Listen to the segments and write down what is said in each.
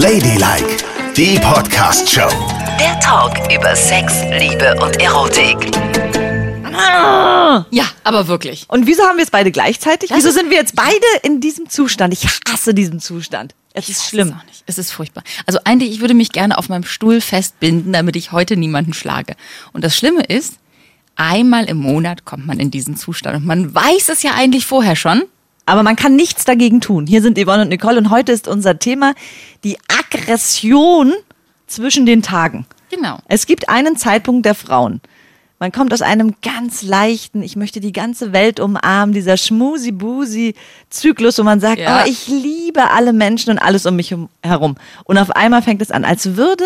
Ladylike, die Podcast-Show. Der Talk über Sex, Liebe und Erotik. Ja, aber wirklich. Und wieso haben wir es beide gleichzeitig? Wieso sind wir jetzt beide in diesem Zustand? Ich hasse diesen Zustand. Es ist schlimm. Es ist, auch nicht. es ist furchtbar. Also eigentlich, ich würde mich gerne auf meinem Stuhl festbinden, damit ich heute niemanden schlage. Und das Schlimme ist, einmal im Monat kommt man in diesen Zustand. Und man weiß es ja eigentlich vorher schon. Aber man kann nichts dagegen tun. Hier sind Yvonne und Nicole und heute ist unser Thema die Aggression zwischen den Tagen. Genau. Es gibt einen Zeitpunkt der Frauen. Man kommt aus einem ganz leichten, ich möchte die ganze Welt umarmen, dieser Schmusi-Busi-Zyklus, wo man sagt, Ja. oh, ich liebe alle Menschen und alles um mich um- herum. Und auf einmal fängt es an, als würde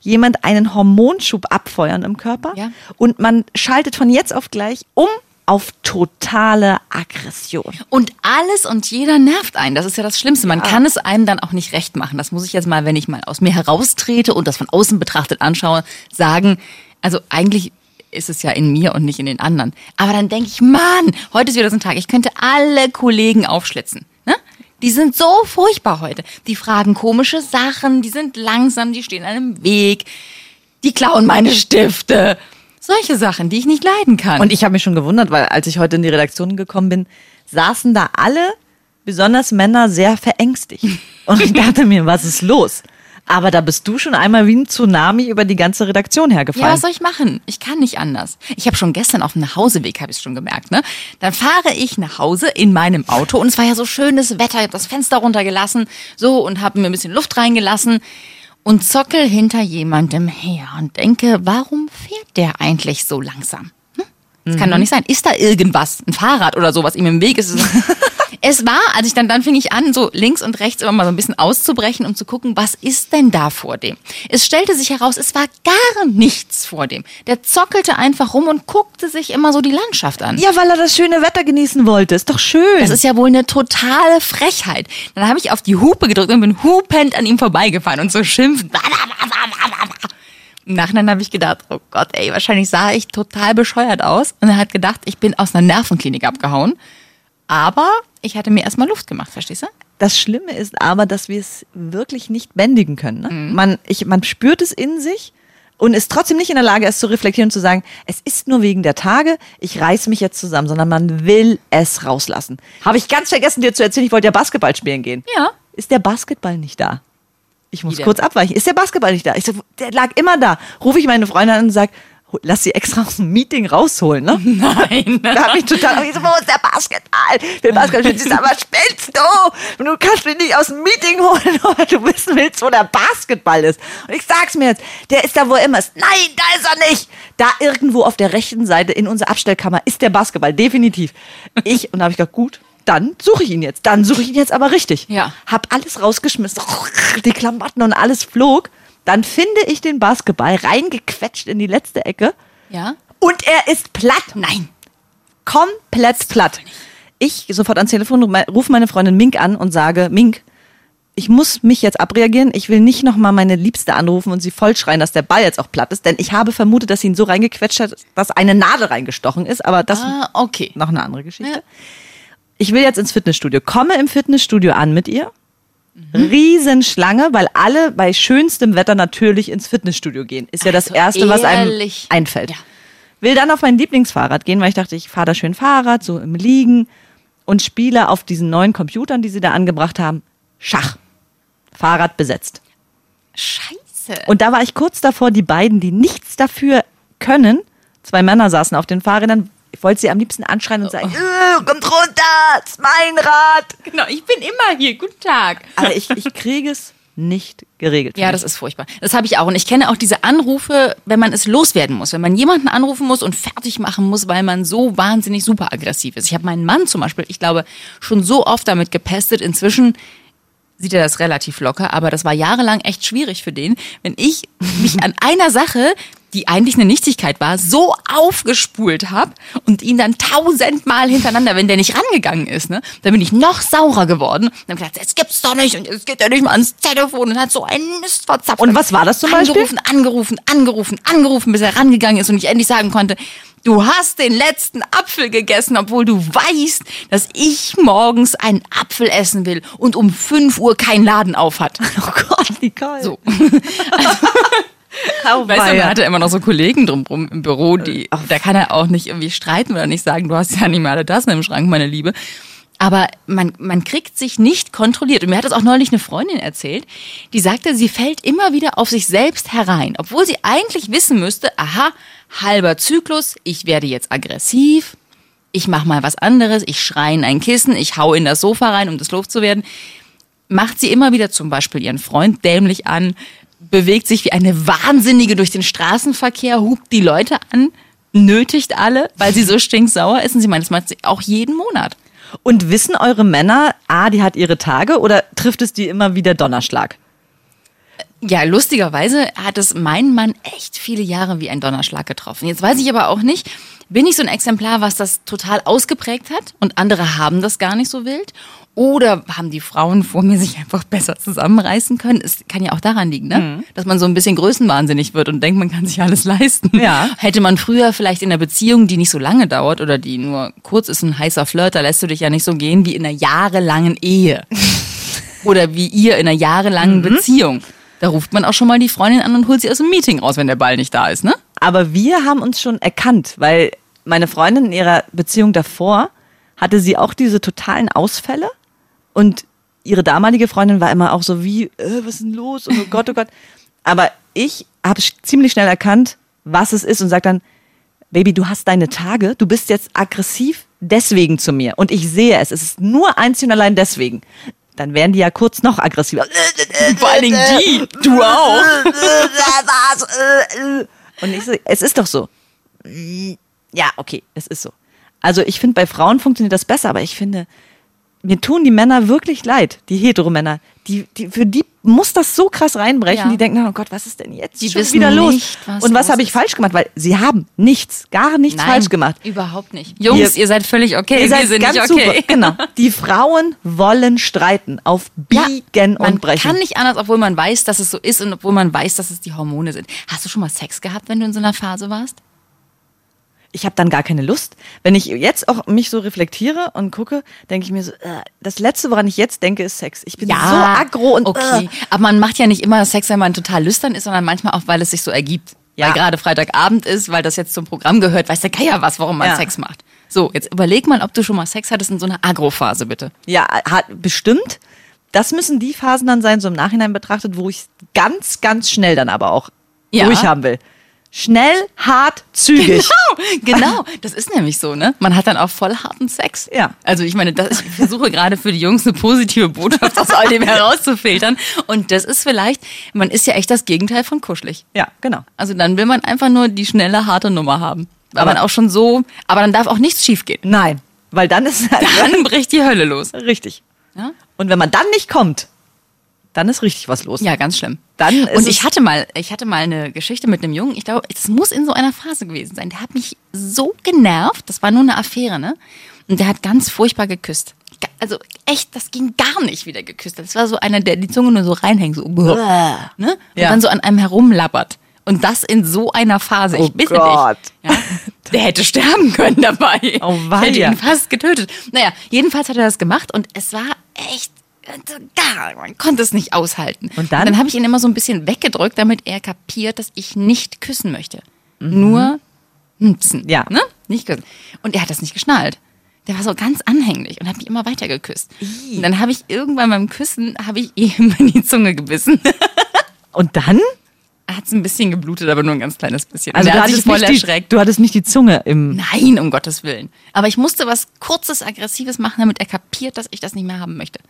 jemand einen Hormonschub abfeuern im Körper Ja. und man schaltet von jetzt auf gleich um auf totale Aggression. Und alles und jeder nervt einen. Das ist ja das Schlimmste. Man kann es einem dann auch nicht recht machen. Das muss ich jetzt mal, wenn ich mal aus mir heraustrete und das von außen betrachtet anschaue, sagen. Also eigentlich ist es ja in mir und nicht in den anderen. Aber dann denke ich, Mann, heute ist wieder so ein Tag. Ich könnte alle Kollegen aufschlitzen. Ne? Die sind so furchtbar heute. Die fragen komische Sachen, die sind langsam, die stehen einem Weg, die klauen meine Stifte. Solche Sachen, die ich nicht leiden kann. Und ich habe mich schon gewundert, weil als ich heute in die Redaktion gekommen bin, saßen da alle, besonders Männer, sehr verängstigt. Und ich dachte mir, was ist los? Aber da bist du schon einmal wie ein Tsunami über die ganze Redaktion Ja, hergefallen. was soll ich machen? Ich kann nicht anders. Ich habe schon gestern auf dem Nachhauseweg, habe ich schon gemerkt, ne? Dann fahre ich nach Hause in meinem Auto und es war ja so schönes Wetter, ich habe das Fenster runtergelassen, so und habe mir ein bisschen Luft reingelassen und zockel hinter jemandem her und denke, warum fährt der eigentlich so langsam? Hm? Das kann doch nicht sein. Ist da irgendwas, ein Fahrrad oder so, was ihm im Weg ist? Es war, als ich dann, dann fing ich an, so links und rechts immer mal so ein bisschen auszubrechen, um zu gucken, was ist denn da vor dem? Es stellte sich heraus, es war gar nichts vor dem. Der zockelte einfach rum und guckte sich immer so die Landschaft an. ja, weil er das schöne Wetter genießen wollte. Ist doch schön. Das ist ja wohl eine totale Frechheit. Dann habe ich auf die Hupe gedrückt und bin hupend an ihm vorbeigefahren und so schimpfend. Im Nachhinein habe ich gedacht, oh Gott, ey, wahrscheinlich sah ich total bescheuert aus. Und er hat gedacht, ich bin aus einer Nervenklinik abgehauen. Aber ich hatte mir erstmal Luft gemacht, verstehst du? Das Schlimme ist aber, dass wir es wirklich nicht bändigen können. Ne? Man, ich, man spürt es in sich und ist trotzdem nicht in der Lage, es zu reflektieren und zu sagen, es ist nur wegen der Tage, ich reiß mich jetzt zusammen, sondern man will es rauslassen. Habe ich ganz vergessen, dir zu erzählen, ich wollte ja Basketball spielen gehen. Ja. Ist der Basketball nicht da? Ich muss kurz abweichen. Ist der Basketball nicht da? Ich so, der lag immer da. Rufe ich meine Freundin an und sage, lass sie extra aus dem Meeting rausholen, ne? Nein. Da hab ich total, ich so, wo ist der Basketball? Will Basketball. Sie sagt, aber spielst du? Du kannst mich nicht aus dem Meeting holen, weil du wissen willst, wo der Basketball ist. Und ich sag's mir jetzt, der ist da, wo er immer ist. Nein, da ist er nicht. Da irgendwo auf der rechten Seite in unserer Abstellkammer ist der Basketball, definitiv. Ich, und da habe ich gedacht, gut, dann suche ich ihn jetzt. Dann suche ich ihn jetzt aber richtig. Ja. Hab alles rausgeschmissen, die Klamotten und alles flog. Dann finde ich den Basketball reingequetscht in die letzte Ecke. Ja? Und er ist platt. Nein. Komplett platt. Ich sofort ans Telefon, rufe meine Freundin Mink an und sage, Mink, ich muss mich jetzt abreagieren. Ich will nicht nochmal meine Liebste anrufen und sie vollschreien, dass der Ball jetzt auch platt ist, denn ich habe vermutet, dass sie ihn so reingequetscht hat, dass eine Nadel reingestochen ist, aber das Ah, okay. noch eine andere Geschichte. Ja. Ich will jetzt ins Fitnessstudio. Komme im Fitnessstudio an mit ihr. Riesenschlange, weil alle bei schönstem Wetter natürlich ins Fitnessstudio gehen. Ist ja das Also Erste, was einem ehrlich. einfällt. Ja. Will dann auf mein Lieblingsfahrrad gehen, weil ich dachte, ich fahre da schön Fahrrad, so im Liegen und spiele auf diesen neuen Computern, die sie da angebracht haben, Schach. Fahrrad besetzt. Scheiße. Und da war ich kurz davor, die beiden, die nichts dafür können, zwei Männer saßen auf den Fahrrädern, ich wollte sie am liebsten anschreien und sagen, "Äh, kommt runter, das ist mein Rad. genau, ich bin immer hier. Guten Tag. Aber ich, ich kriege es nicht geregelt. Ja, das ist furchtbar. Das habe ich auch. Und ich kenne auch diese Anrufe, wenn man es loswerden muss. Wenn man jemanden anrufen muss und fertig machen muss, weil man so wahnsinnig super aggressiv ist. Ich habe meinen Mann zum Beispiel, ich glaube, schon so oft damit gepestet. Inzwischen sieht er das relativ locker, aber das war jahrelang echt schwierig für den, wenn ich mich an einer Sache, die eigentlich eine Nichtigkeit war, so aufgespult habe und ihn dann tausendmal hintereinander, wenn der nicht rangegangen ist, ne, dann bin ich noch saurer geworden. Und hab gedacht, jetzt gibt's doch nicht und jetzt geht er nicht mal ans Telefon und hat so einen Mist verzapft. Und was war das zum Beispiel? angerufen, Angerufen, angerufen, angerufen, bis er rangegangen ist und ich endlich sagen konnte, du hast den letzten Apfel gegessen, obwohl du weißt, dass ich morgens einen Apfel essen will und um 5 Uhr kein Laden auf hat. Oh Gott. Nicole. So. Oh, Weißt du, man hatte immer noch so Kollegen drumrum im Büro, die, da kann er auch nicht irgendwie streiten oder nicht sagen, du hast ja nicht mal alle Tassen im Schrank, meine Liebe. Aber man, man kriegt sich nicht kontrolliert. Und mir hat das auch neulich eine Freundin erzählt, die sagte, sie fällt immer wieder auf sich selbst herein, obwohl sie eigentlich wissen müsste, aha, halber Zyklus, ich werde jetzt aggressiv, ich mache mal was anderes, ich schreie in ein Kissen, ich hau in das Sofa rein, um das loszuwerden macht sie immer wieder zum Beispiel ihren Freund dämlich an, bewegt sich wie eine Wahnsinnige durch den Straßenverkehr, hupt die Leute an, nötigt alle, weil sie so stinksauer ist. Und sie meint, das macht sie auch jeden Monat. Und wissen eure Männer, ah, die hat ihre Tage oder trifft es die immer wieder Donnerschlag? Ja, lustigerweise hat es mein Mann echt viele Jahre wie ein Donnerschlag getroffen. Jetzt weiß ich aber auch nicht, bin ich so ein Exemplar, was das total ausgeprägt hat und andere haben das gar nicht so wild? Oder haben die Frauen vor mir sich einfach besser zusammenreißen können? Es kann ja auch daran liegen, ne? dass man so ein bisschen größenwahnsinnig wird und denkt, man kann sich alles leisten. Ja. Hätte man früher vielleicht in einer Beziehung, die nicht so lange dauert oder die nur kurz ist, ein heißer Flirt, da lässt du dich ja nicht so gehen wie in einer jahrelangen Ehe. Oder wie ihr in einer jahrelangen Beziehung. Da ruft man auch schon mal die Freundin an und holt sie aus dem Meeting raus, wenn der Ball nicht da ist, ne? Aber wir haben uns schon erkannt, weil meine Freundin in ihrer Beziehung davor hatte sie auch diese totalen Ausfälle und ihre damalige Freundin war immer auch so wie, äh, was ist denn los? Und oh Gott, oh Gott. Aber ich habe ziemlich schnell erkannt, was es ist und sag dann, Baby, du hast deine Tage, du bist jetzt aggressiv deswegen zu mir und ich sehe es, es ist nur einzig und allein deswegen. Dann werden die ja kurz noch aggressiver. Vor allen Dingen die, du auch. Und ich so, es ist doch so. Ja, okay, es ist so. Also ich finde, bei Frauen funktioniert das besser, aber ich finde, mir tun die Männer wirklich leid, die Heteromänner. Die, die, für die muss das so krass reinbrechen, Ja. die denken, oh Gott, was ist denn jetzt Die schon wieder los? nicht, was Und was habe ich falsch gemacht? Weil sie haben nichts, gar nichts falsch gemacht. Überhaupt nicht. Jungs, Ihr- ihr, seid völlig okay. Ihr seid wir sind ganz nicht okay. super. Genau. Die Frauen wollen streiten auf Ja, Biegen man und Brechen. kann nicht anders, obwohl man weiß, dass es so ist und obwohl man weiß, dass es die Hormone sind. Hast du schon mal Sex gehabt, wenn du in so einer Phase warst? Ich habe dann gar keine Lust. Wenn ich jetzt auch mich so reflektiere und gucke, denke ich mir so, äh, das Letzte, woran ich jetzt denke, ist Sex. Ich bin so aggro und okay. äh, Aber man macht ja nicht immer Sex, wenn man total lüstern ist, sondern manchmal auch, weil es sich so ergibt. Ja. Weil gerade Freitagabend ist, weil das jetzt zum Programm gehört, weiß der Geier was, warum man Ja. Sex macht. So, jetzt überleg mal, ob du schon mal Sex hattest in so einer Agro-Phase, bitte. ja, hat bestimmt. Das müssen die Phasen dann sein, so im Nachhinein betrachtet, wo ich ganz, ganz schnell dann aber auch Ja. durchhaben will. Schnell, hart, zügig. Genau, genau. Das ist nämlich so, ne? Man hat dann auch voll harten Sex. Ja. Also ich meine, das, ich versuche gerade für die Jungs eine positive Botschaft aus all dem herauszufiltern. Und das ist vielleicht, man ist ja echt das Gegenteil von kuschelig. Ja, genau. Also dann will man einfach nur die schnelle, harte Nummer haben. Weil Aber- man auch schon so, aber dann darf auch nichts schiefgehen. Nein, weil dann ist halt Dann bricht die Hölle los. richtig. Ja? Und wenn man dann nicht kommt, dann ist richtig was los. Ja, ganz schlimm. Dann und ich hatte mal, ich hatte mal eine Geschichte mit einem Jungen. Ich glaube, es muss in so einer Phase gewesen sein. Der hat mich so genervt. Das war nur eine Affäre, ne? Und der hat ganz furchtbar geküsst. Also echt, das ging gar nicht, wie der geküsst. Das war so einer, der die Zunge nur so reinhängt, so, ne? Und Ja. dann so an einem herumlabbert. Und das in so einer Phase. Oh ich bitte Gott. dich. Ja? Der hätte sterben können dabei. Oh, ich hätte weia. ihn fast getötet. Naja, jedenfalls hat er das gemacht und es war echt gar, man konnte es nicht aushalten. Und dann? dann habe ich ihn immer so ein bisschen weggedrückt, damit er kapiert, dass ich nicht küssen möchte. Nur mpsen. Mhm. Ja. Ne? Nicht küssen. Und er hat das nicht geschnallt. Der war so ganz anhänglich und hat mich immer weiter geküsst. Und dann habe ich irgendwann beim Küssen, habe ich ihm in die Zunge gebissen. Und dann? Er hat es ein bisschen geblutet, aber nur ein ganz kleines bisschen. Also du hattest, voll nicht die, erschreckt. du hattest nicht die Zunge im. Nein, um Gottes Willen. Aber ich musste was Kurzes, Aggressives machen, damit er kapiert, dass ich das nicht mehr haben möchte.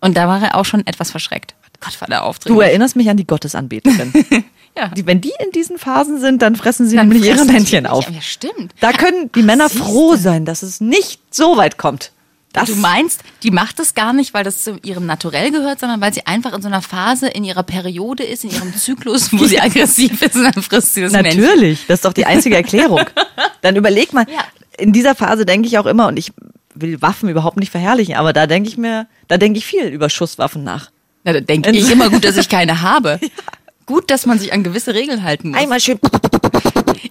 Und da war er auch schon etwas verschreckt. Gott, war der Auftritt. Du erinnerst mich an die Gottesanbeterin. ja. die, wenn die in diesen Phasen sind, dann fressen sie Dann nämlich ihre fressen die Männchen auf. Ja, stimmt. Da können die Männer froh sein, dass es nicht so weit kommt. Das Du meinst, die macht es gar nicht, weil das zu ihrem Naturell gehört, sondern weil sie einfach in so einer Phase in ihrer Periode ist, in ihrem Zyklus, wo sie aggressiv ist und dann frisst sie das Männchen. Natürlich, das ist doch die einzige Erklärung. Dann überleg mal, Ja. in dieser Phase denke ich auch immer, und ich will Waffen überhaupt nicht verherrlichen, aber da denke ich mir, da denke ich viel über Schusswaffen nach. Na, da denke ich immer gut, dass ich keine habe. Gut, dass man sich an gewisse Regeln halten muss. Einmal schön.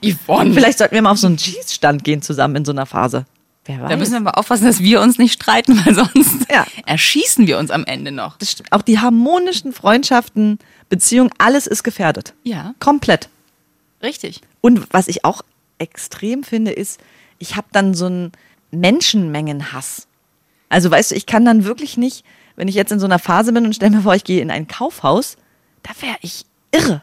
Yvonne. Vielleicht sollten wir mal auf so einen Schießstand gehen zusammen in so einer Phase. Wer Da müssen wir aber aufpassen, dass wir uns nicht streiten, weil sonst Ja. erschießen wir uns am Ende noch. Auch die harmonischen Freundschaften, Beziehungen, alles ist gefährdet. Ja. Komplett. Richtig. Und was ich auch extrem finde, ist, ich habe dann so einen Menschenmengenhass. Also weißt du, ich kann dann wirklich nicht, wenn ich jetzt in so einer Phase bin und stell mir vor, ich gehe in ein Kaufhaus, da wäre ich irre.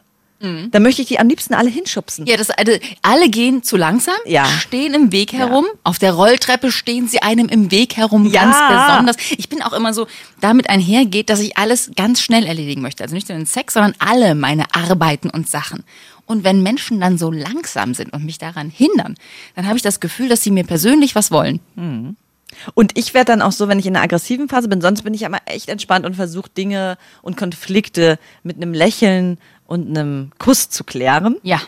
Da möchte ich die am liebsten alle hinschubsen. Ja, das, also, alle gehen zu langsam, Ja. stehen im Weg herum. Auf der Rolltreppe stehen sie einem im Weg herum, Ja. ganz besonders. Ich bin auch immer so, damit einhergeht, dass ich alles ganz schnell erledigen möchte. Also nicht nur den Sex, sondern alle meine Arbeiten und Sachen. Und wenn Menschen dann so langsam sind und mich daran hindern, dann habe ich das Gefühl, dass sie mir persönlich was wollen. Und ich werde dann auch so, wenn ich in einer aggressiven Phase bin, sonst bin ich immer echt entspannt und versuche Dinge und Konflikte mit einem Lächeln und einem Kuss zu klären. Ja.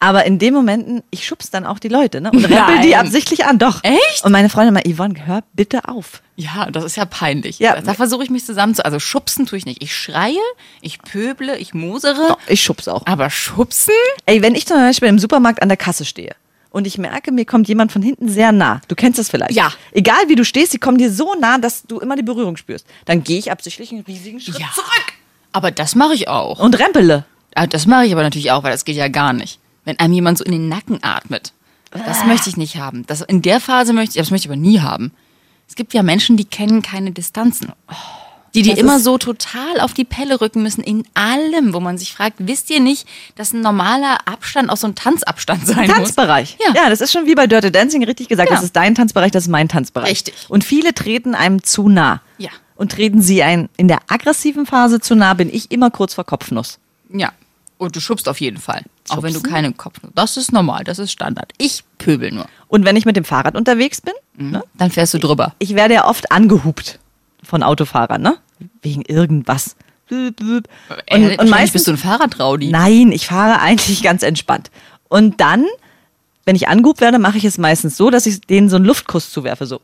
Aber in den Momenten, ich schubs dann auch die Leute, ne? Und rempel die absichtlich an, doch. Echt? Und meine Freundin mal, Yvonne, hör bitte auf. Ja, das ist ja peinlich. Ja. Da versuche ich mich zusammen zu. Also schubsen tue ich nicht. Ich schreie, ich pöble, ich mosere. Ich schubs auch. Aber schubsen? Ey, wenn ich zum Beispiel im Supermarkt an der Kasse stehe und ich merke, mir kommt jemand von hinten sehr nah, du kennst das vielleicht. Ja. Egal wie du stehst, sie kommen dir so nah, dass du immer die Berührung spürst. Dann gehe ich absichtlich einen riesigen Schritt Ja. zurück Aber das mache ich auch. und rempele. Ah, Das mache ich aber natürlich auch, weil das geht ja gar nicht. Wenn einem jemand so in den Nacken atmet. Das möchte ich nicht haben. Das, in der Phase möchte ich, das möchte ich aber nie haben. Es gibt ja Menschen, die kennen keine Distanzen. Die dir immer so total auf die Pelle rücken müssen in allem, wo man sich fragt, wisst ihr nicht, dass ein normaler Abstand auch so ein Tanzabstand sein Tanzbereich. muss? Ja. ja, das ist schon wie bei Dirty Dancing richtig gesagt. Ja. Das ist dein Tanzbereich, das ist mein Tanzbereich. Richtig. Und viele treten einem zu nah. Ja. Und treten sie ein in der aggressiven Phase zu nah, bin ich immer kurz vor Kopfnuss. Ja. Und du schubst auf jeden Fall. Auch wenn du Schubsen? keinen Kopf. Das ist normal, das ist Standard. Ich pöbel nur. Und wenn ich mit dem Fahrrad unterwegs bin, ne, Dann fährst du drüber. ich werde ja oft angehupt von Autofahrern, ne? Wegen irgendwas. Blüp. Und, und meistens bist du ein Fahrradraudi. Nein, ich fahre eigentlich ganz entspannt. Und dann, wenn ich angehupt werde, mache ich es meistens so, dass ich denen so einen Luftkuss zuwerfe, so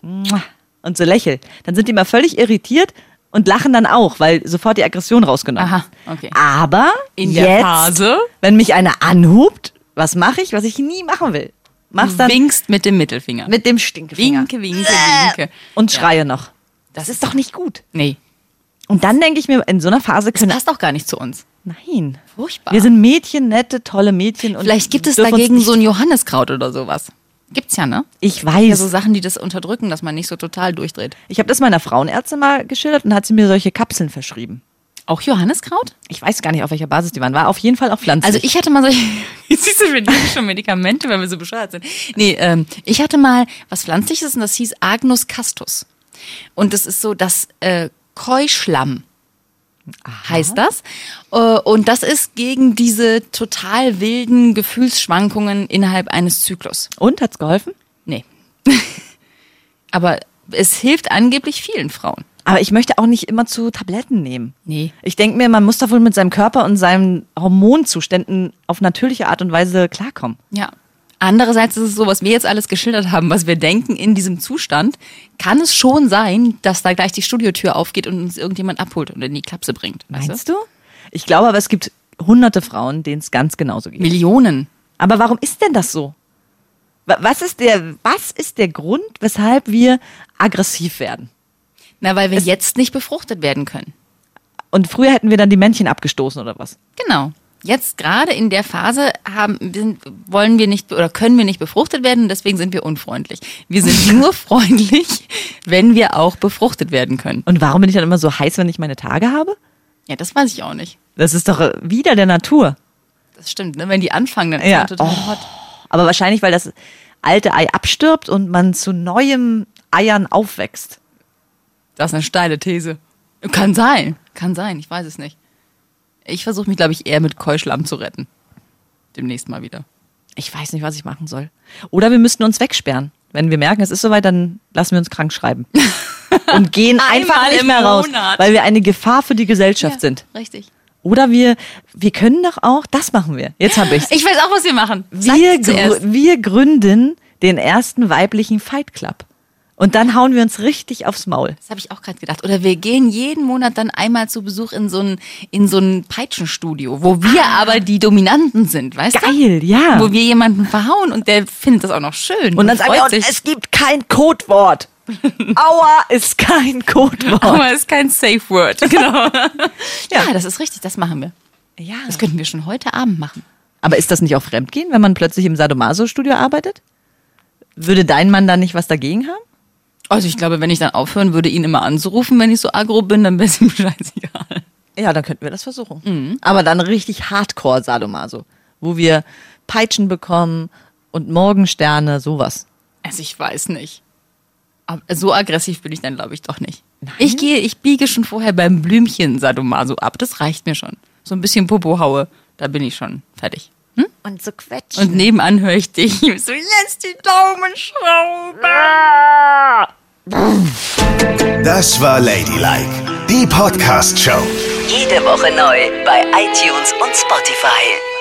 und so lächel. Dann sind die immer völlig irritiert und lachen dann auch, weil sofort die Aggression rausgenommen Aha, ist. okay. Aber In der jetzt, Phase? wenn mich einer anhupt, was mache ich, was ich nie machen will? Mach's dann Winkst mit dem Mittelfinger. mit dem Stinkefinger Winke, winke, winke. und Ja. schreie noch. Das ist doch nicht gut. Nee, Und dann denke ich mir, in so einer Phase das können. passt auch gar nicht zu uns. Nein. Furchtbar. Wir sind Mädchen, nette, tolle Mädchen. Und Vielleicht gibt es dagegen so ein Johanniskraut oder sowas. Gibt's ja, ne? Ich weiß. Ja, so Sachen, die das unterdrücken, dass man nicht so total durchdreht. Ich habe das meiner Frauenärztin mal geschildert und hat sie mir solche Kapseln verschrieben. Auch Johanniskraut? Ich weiß gar nicht, auf welcher Basis die waren. War auf jeden Fall auch pflanzlich. Also ich hatte mal solche, siehst du, wir nehmen schon Medikamente, weil wir so bescheuert sind. Nee, ähm, ich hatte mal was Pflanzliches und das hieß Agnus castus. Und das ist so das äh, Keuschlamm. Heißt das. Äh, Und das ist gegen diese total wilden Gefühlsschwankungen innerhalb eines Zyklus. und hat's geholfen? Nee. Aber es hilft angeblich vielen Frauen. Aber ich möchte auch nicht immer zu Tabletten nehmen. Nee. Ich denke mir, man muss da wohl mit seinem Körper und seinen Hormonzuständen auf natürliche Art und Weise klarkommen. Ja. Andererseits ist es so, was wir jetzt alles geschildert haben, was wir denken in diesem Zustand, kann es schon sein, dass da gleich die Studiotür aufgeht und uns irgendjemand abholt und in die Klapse bringt. Weißt Meinst du? Ich glaube aber, es gibt hunderte Frauen, denen es ganz genauso geht. Millionen. Aber warum ist denn das so? Wa- Was ist der, was ist der Grund, weshalb wir aggressiv werden? Na, weil wir jetzt nicht befruchtet werden können. Und früher hätten wir dann die Männchen abgestoßen oder was? Genau. Jetzt gerade in der Phase haben, sind, wollen wir nicht oder können wir nicht befruchtet werden und deswegen sind wir unfreundlich. Wir sind nur freundlich, wenn wir auch befruchtet werden können. Und warum bin ich dann immer so heiß, wenn ich meine Tage habe? Ja, das weiß ich auch nicht. Das ist doch wieder der Natur. Das stimmt, ne? Wenn die anfangen, dann ist Ja. man total Oh. hot. Aber wahrscheinlich, weil das alte Ei abstirbt und man zu neuem Eiern aufwächst. Das ist eine steile These. Kann sein, kann sein, ich weiß es nicht. Ich versuche mich, glaube ich, eher mit Keuschlamm zu retten. Demnächst mal wieder. Ich weiß nicht, was ich machen soll. Oder wir müssten uns wegsperren. Wenn wir merken, es ist soweit, dann lassen wir uns krank schreiben. Und gehen einfach nicht mehr raus, Monat. weil wir eine Gefahr für die Gesellschaft sind. Richtig. Oder wir, wir können doch auch, das machen wir. Jetzt habe ich's. Ich weiß auch, was wir machen. Wir, Sag's zuerst. grü wir gründen den ersten weiblichen Fight Club. Und dann hauen wir uns richtig aufs Maul. Das habe ich auch gerade gedacht. Oder wir gehen jeden Monat dann einmal zu Besuch in so ein, in so ein Peitschenstudio, wo wir aber die Dominanten sind, weißt du? Ah. Geil, ja. Wo wir jemanden verhauen und der findet das auch noch schön. Und dann sagen wir, sich. es gibt kein Codewort. Aua ist kein Codewort. es ist kein Safe Word. Genau. ja. das ist richtig, das machen wir. Ja. Das könnten wir schon heute Abend machen. Aber ist das nicht auch Fremdgehen, wenn man plötzlich im Sadomaso-Studio arbeitet? Würde dein Mann da nicht was dagegen haben? Also ich glaube, wenn ich dann aufhören würde, ihn immer anzurufen, wenn ich so aggro bin, dann wäre es ihm scheißegal. Ja, dann könnten wir das versuchen. Aber dann richtig Hardcore-Sadomaso, wo wir Peitschen bekommen und Morgensterne, sowas. Also ich weiß nicht. Aber so aggressiv bin ich dann, glaube ich, doch nicht. Ich gehe, ich biege schon vorher beim Blümchen Sadomaso ab. Das reicht mir schon. So ein bisschen Popo haue, da bin ich schon fertig. Hm? Und so quetschen. Und nebenan höre ich dich so jetzt die Daumenschraube. Das war Ladylike, die Podcast-Show. Jede Woche neu bei iTunes und Spotify.